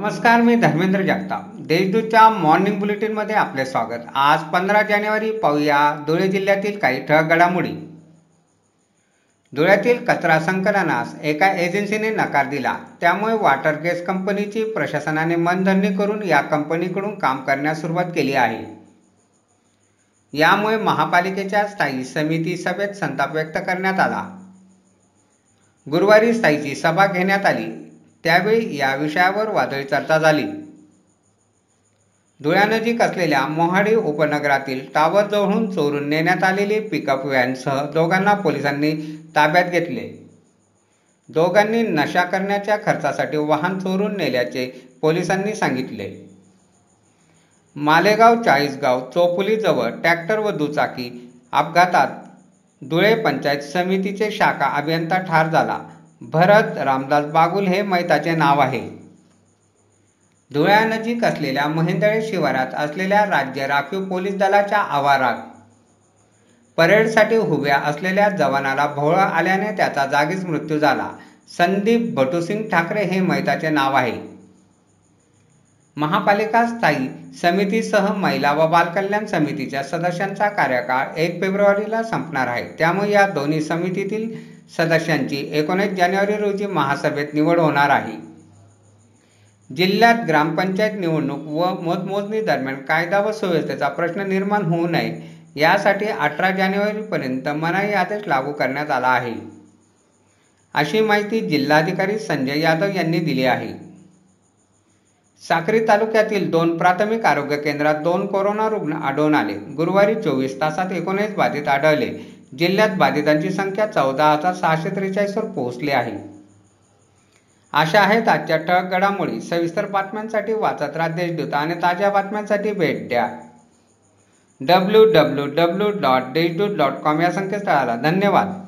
नमस्कार मी धर्मेंद्र जगताप. देशदूतच्या मॉर्निंग बुलेटिनमध्ये आपले स्वागत. आज पंधरा जानेवारी पाहूया धुळे जिल्ह्यातील काही ठळक घडामोडी. धुळ्यातील कचरा संकलनास एका एजन्सीने नकार दिला. त्यामुळे वॉटर गॅस कंपनीची प्रशासनाने मनधरणी करून या कंपनीकडून काम करण्यास सुरुवात केली आहे. यामुळे महापालिकेच्या स्थायी समिती सभेत संताप व्यक्त करण्यात आला. गुरुवारी स्थायीची सभा घेण्यात आली. त्यावेळी या विषयावर वादळी चर्चा झाली. धुळ्यानजीक असलेल्या मोहाडी उपनगरातील टावरजवळून चोरून नेण्यात आलेली पिकअप व्हॅनसह दोघांना पोलिसांनी ताब्यात घेतले. दोघांनी नशा करण्याच्या खर्चासाठी वाहन चोरून नेल्याचे पोलिसांनी सांगितले. मालेगाव चाळीसगाव चोपुलीजवळ ट्रॅक्टर व दुचाकी अपघातात धुळे पंचायत समितीचे शाखा अभियंता ठार झाला. भरत रामदास बागुल हे मैताचे नाव आहे. धुळ्यानजीक असलेल्या महेंदळे शिवारात असलेल्या राज्य राखीव पोलीस दलाच्या आवारात परेडसाठी उभ्या असलेल्या जवानाला भोवळा आल्याने त्याचा जागीच मृत्यू झाला. संदीप भटूसिंग ठाकरे हे मैताचे नाव आहे. महापालिका स्थायी समितीसह महिला व बालकल्याण समितीच्या सदस्यांचा कार्यकाळ एक फेब्रुवारीला संपणार आहे. त्यामुळे या दोन्ही समितीतील सदस्यांची एकोणीस जानेवारी रोजी महासभेत निवड होणार आहे. जिल्ह्यात ग्रामपंचायत निवडणूक व मतमोजणी दरम्यान कायदा व सुव्यवस्थेचा प्रश्न निर्माण होऊ नये यासाठी अठरा जानेवारीपर्यंत मनाई आदेश लागू करण्यात आला आहे. अशी माहिती जिल्हाधिकारी संजय यादव यांनी दिली आहे. साक्री तालुक्यातील दोन प्राथमिक आरोग्य केंद्रात दोन कोरोना रुग्ण आढळून आले. गुरुवारी चोवीस तासात एकोणीस बाधित आढळले. जिल्ह्यात बाधितांची संख्या चौदा हजार सहाशे त्रेचाळीसवर पोहोचली आहे. अशा आहेत आजच्या ठळक घडामोडी सविस्तर बातम्यांसाठी वाचत राहा देशदूत आणि ताज्या बातम्यांसाठी भेट द्या. W W W dot Deshdoot dot com या संकेतस्थळाला. धन्यवाद.